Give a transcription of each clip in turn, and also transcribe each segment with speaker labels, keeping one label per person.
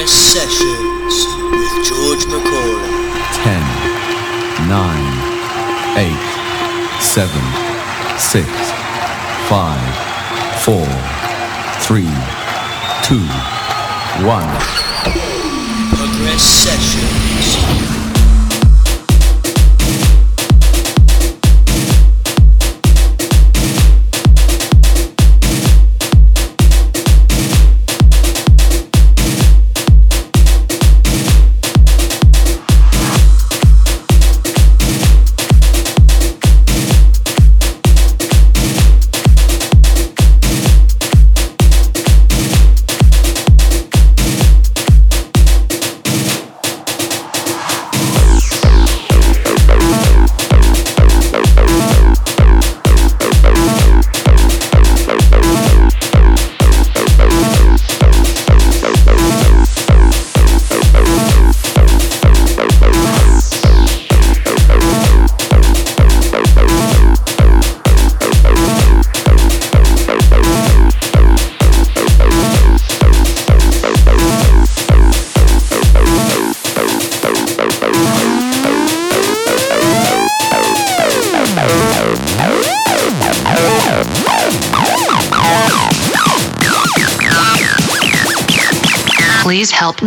Speaker 1: Progress Sessions with George McCauley.
Speaker 2: 10, 9, 8, 7, 6, 5, 4, 3, 2, 1.
Speaker 1: Progress Sessions.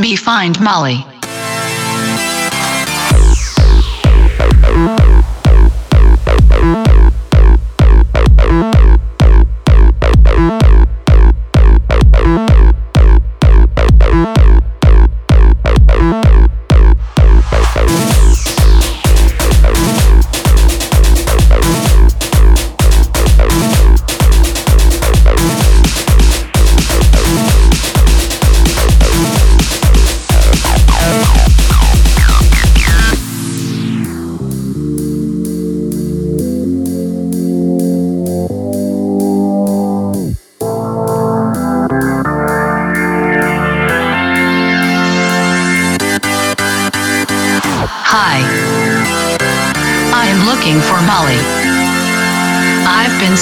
Speaker 3: Be Find Molly.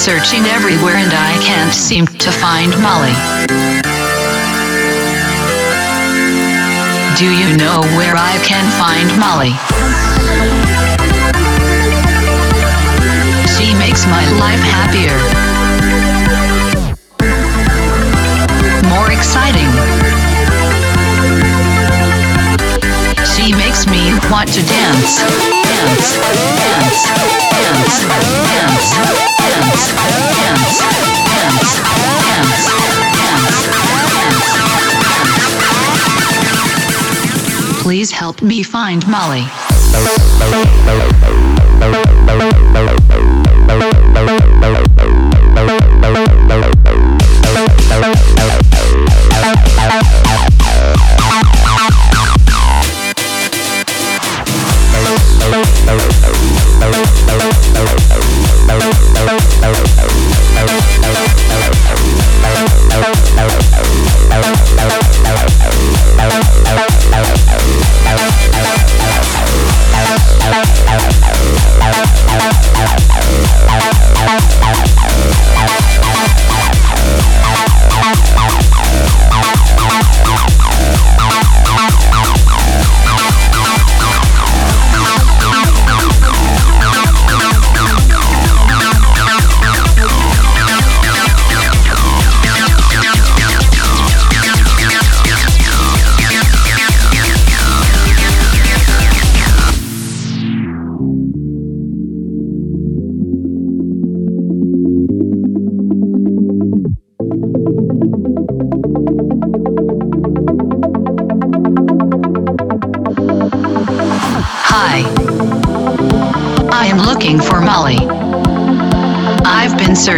Speaker 3: Searching everywhere and I can't seem to find Molly. Do you know where I can find Molly? She makes my life happier. More exciting. She makes me want to dance, dance, dance, dance, dance, helped me find Molly.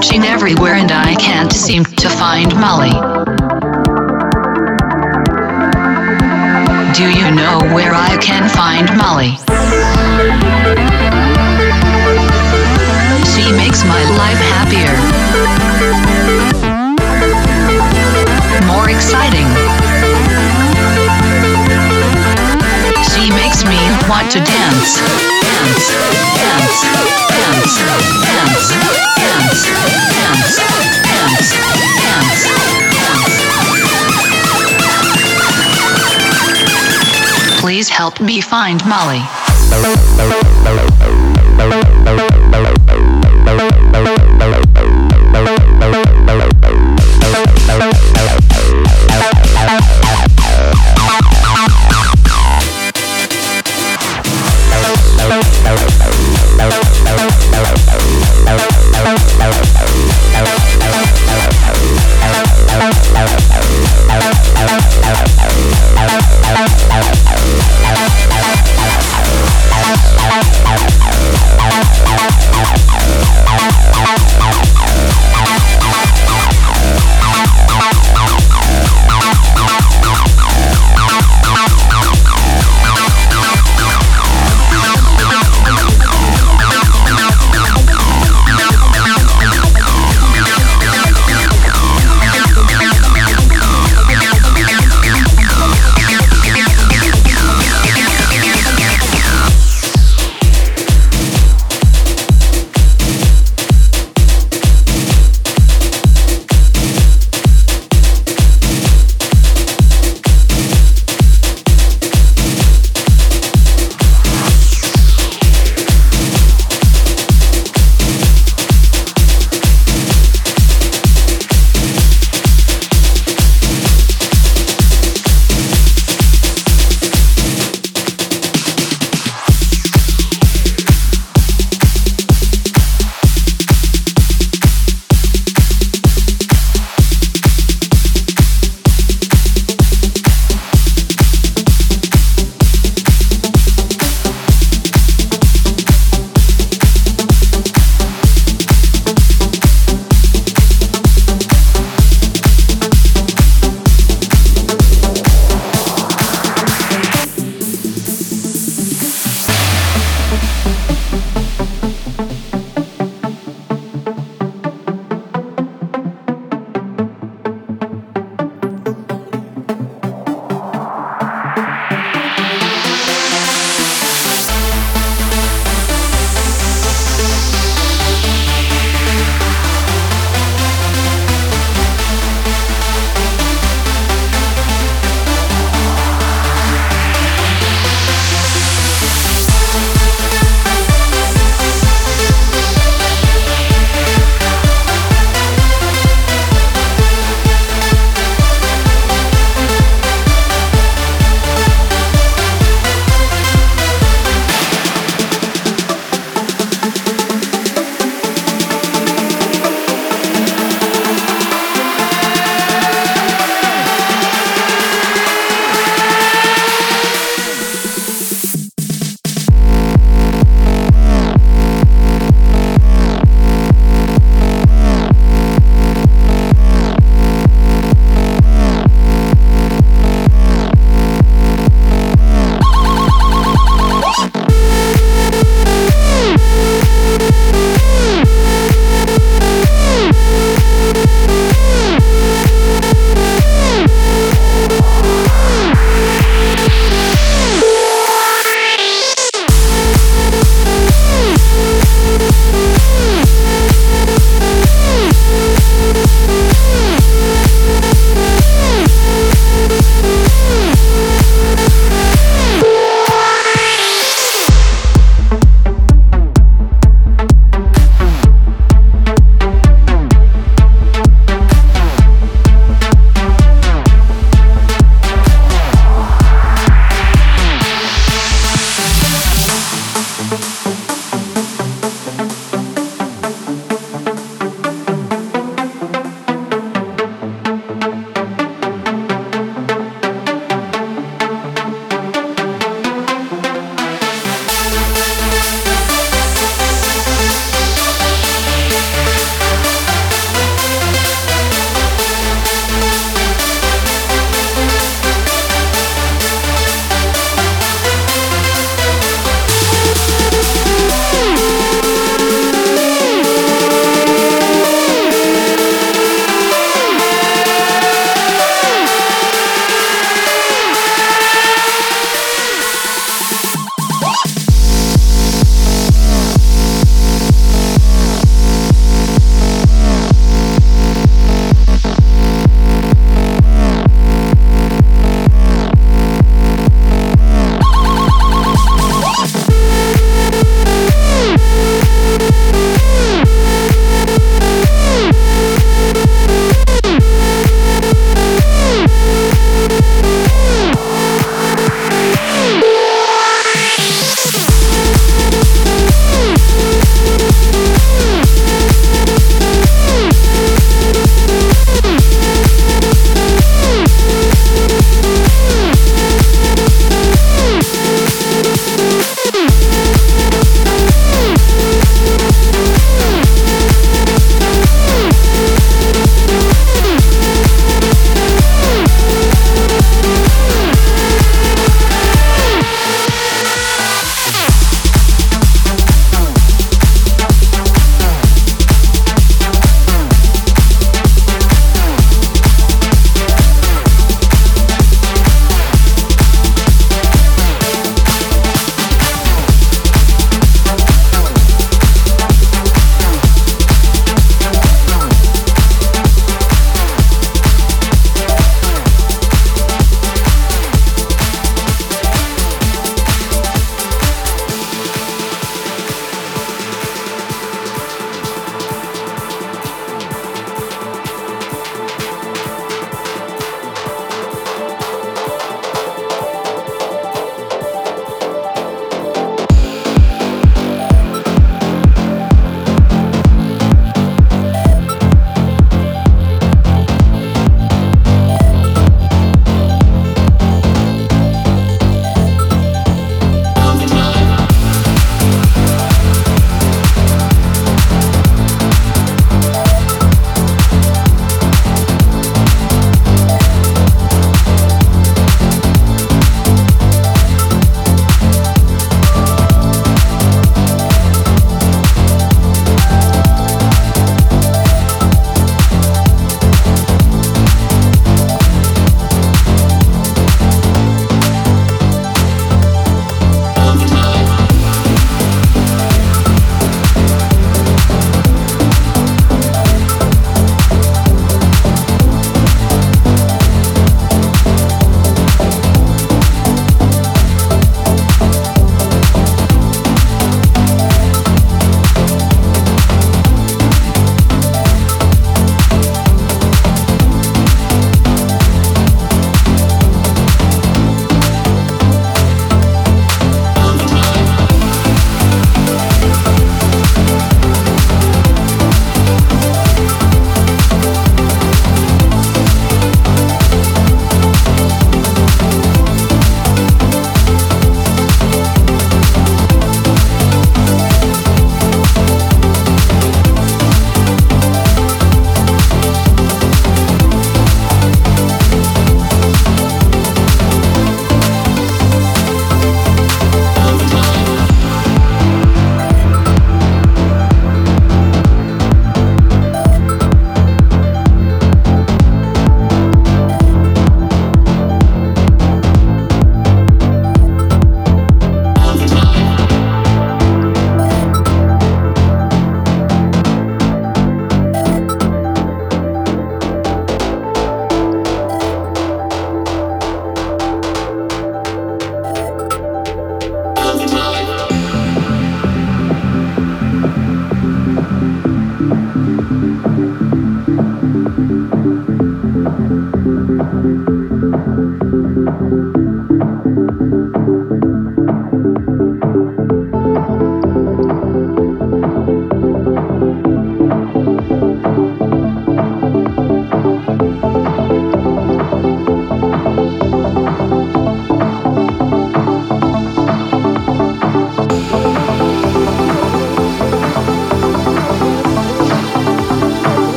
Speaker 3: Searching everywhere and I can't seem to find Molly. Do you know where I can find Molly? She makes my life happier. More exciting. She makes me want to dance, Be Find Molly.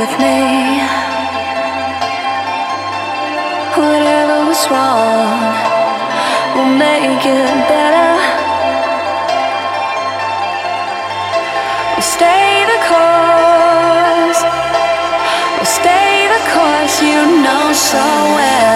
Speaker 4: With me. Whatever was wrong, we'll make it better. We'll stay the course. We'll stay the course you know so well.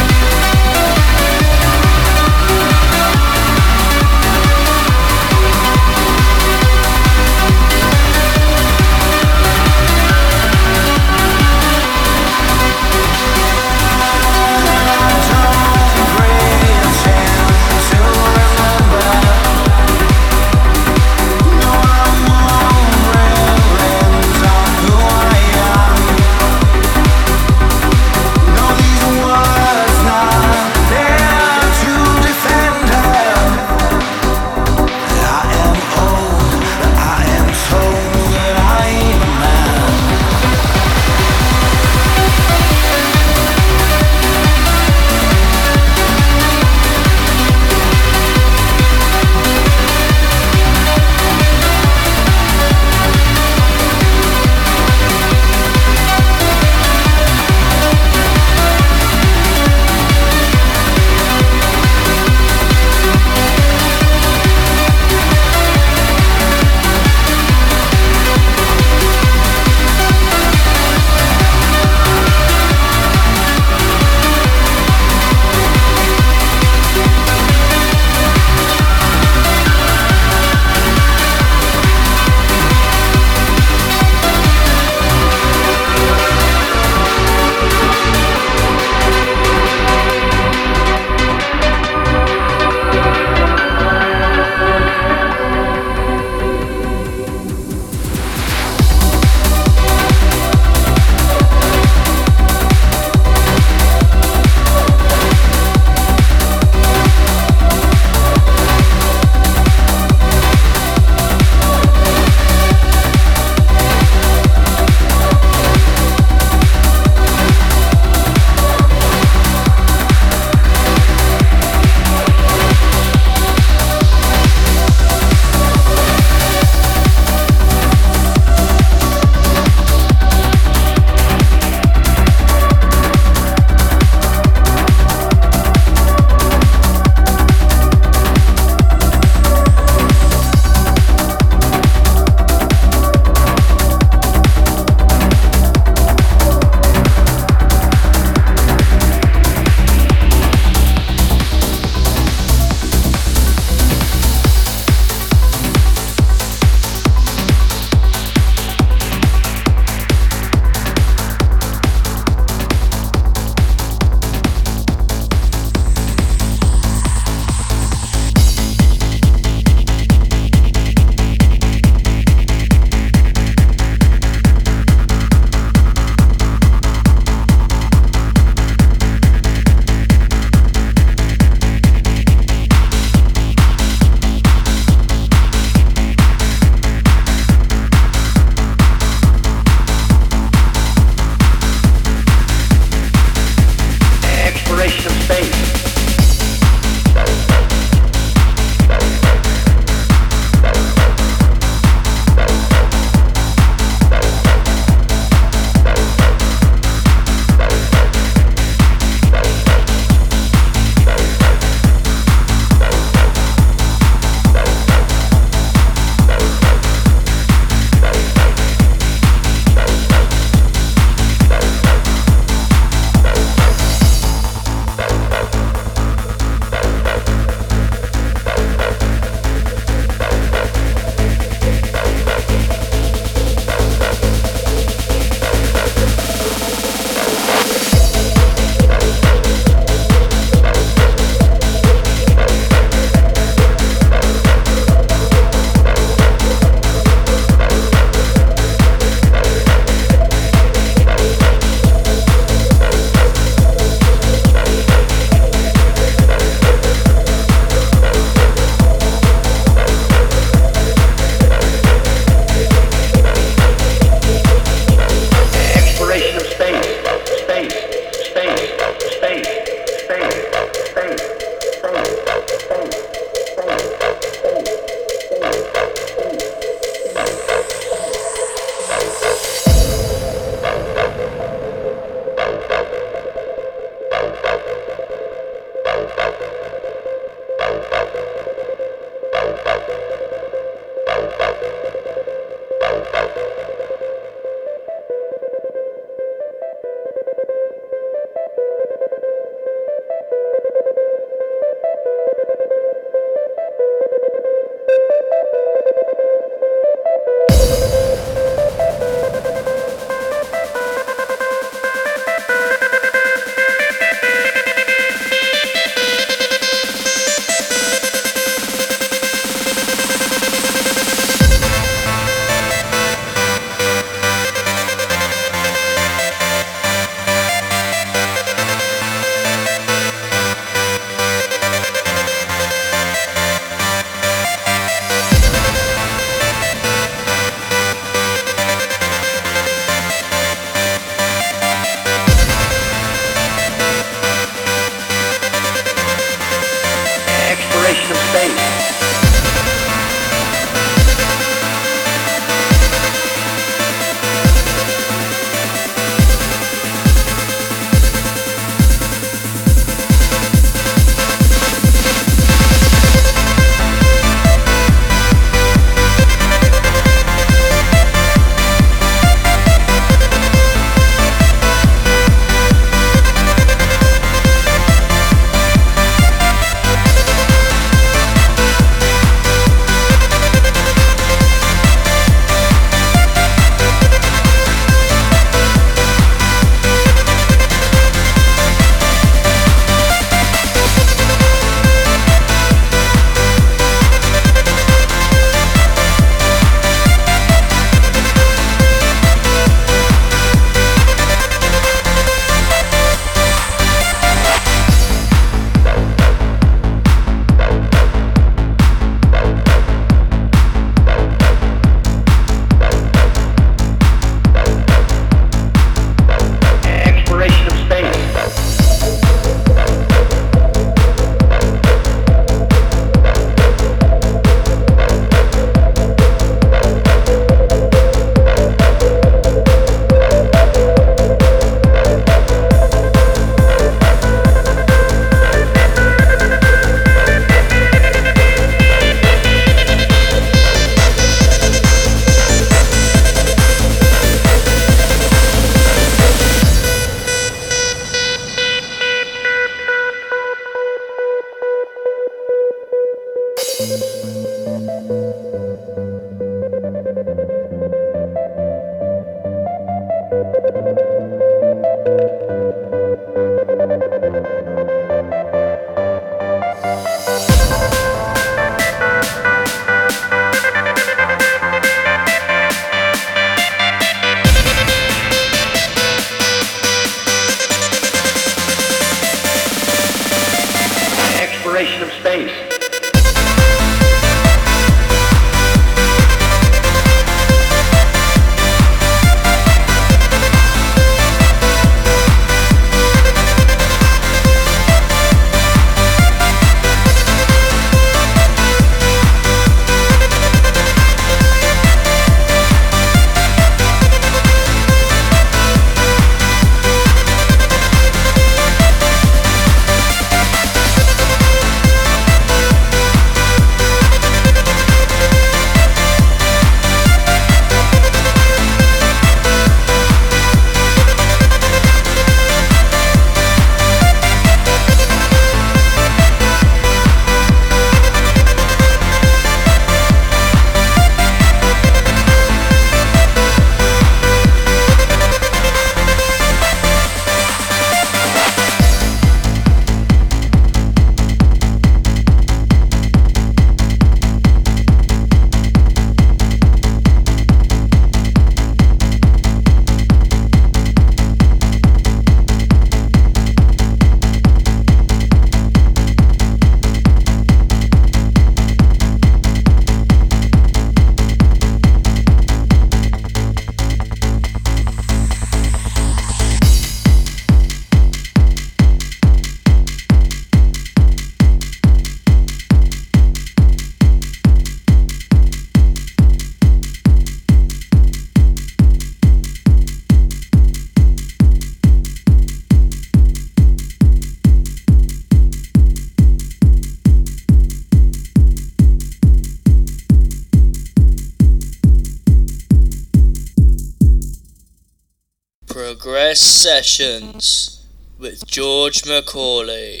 Speaker 1: Sessions with George Macaulay.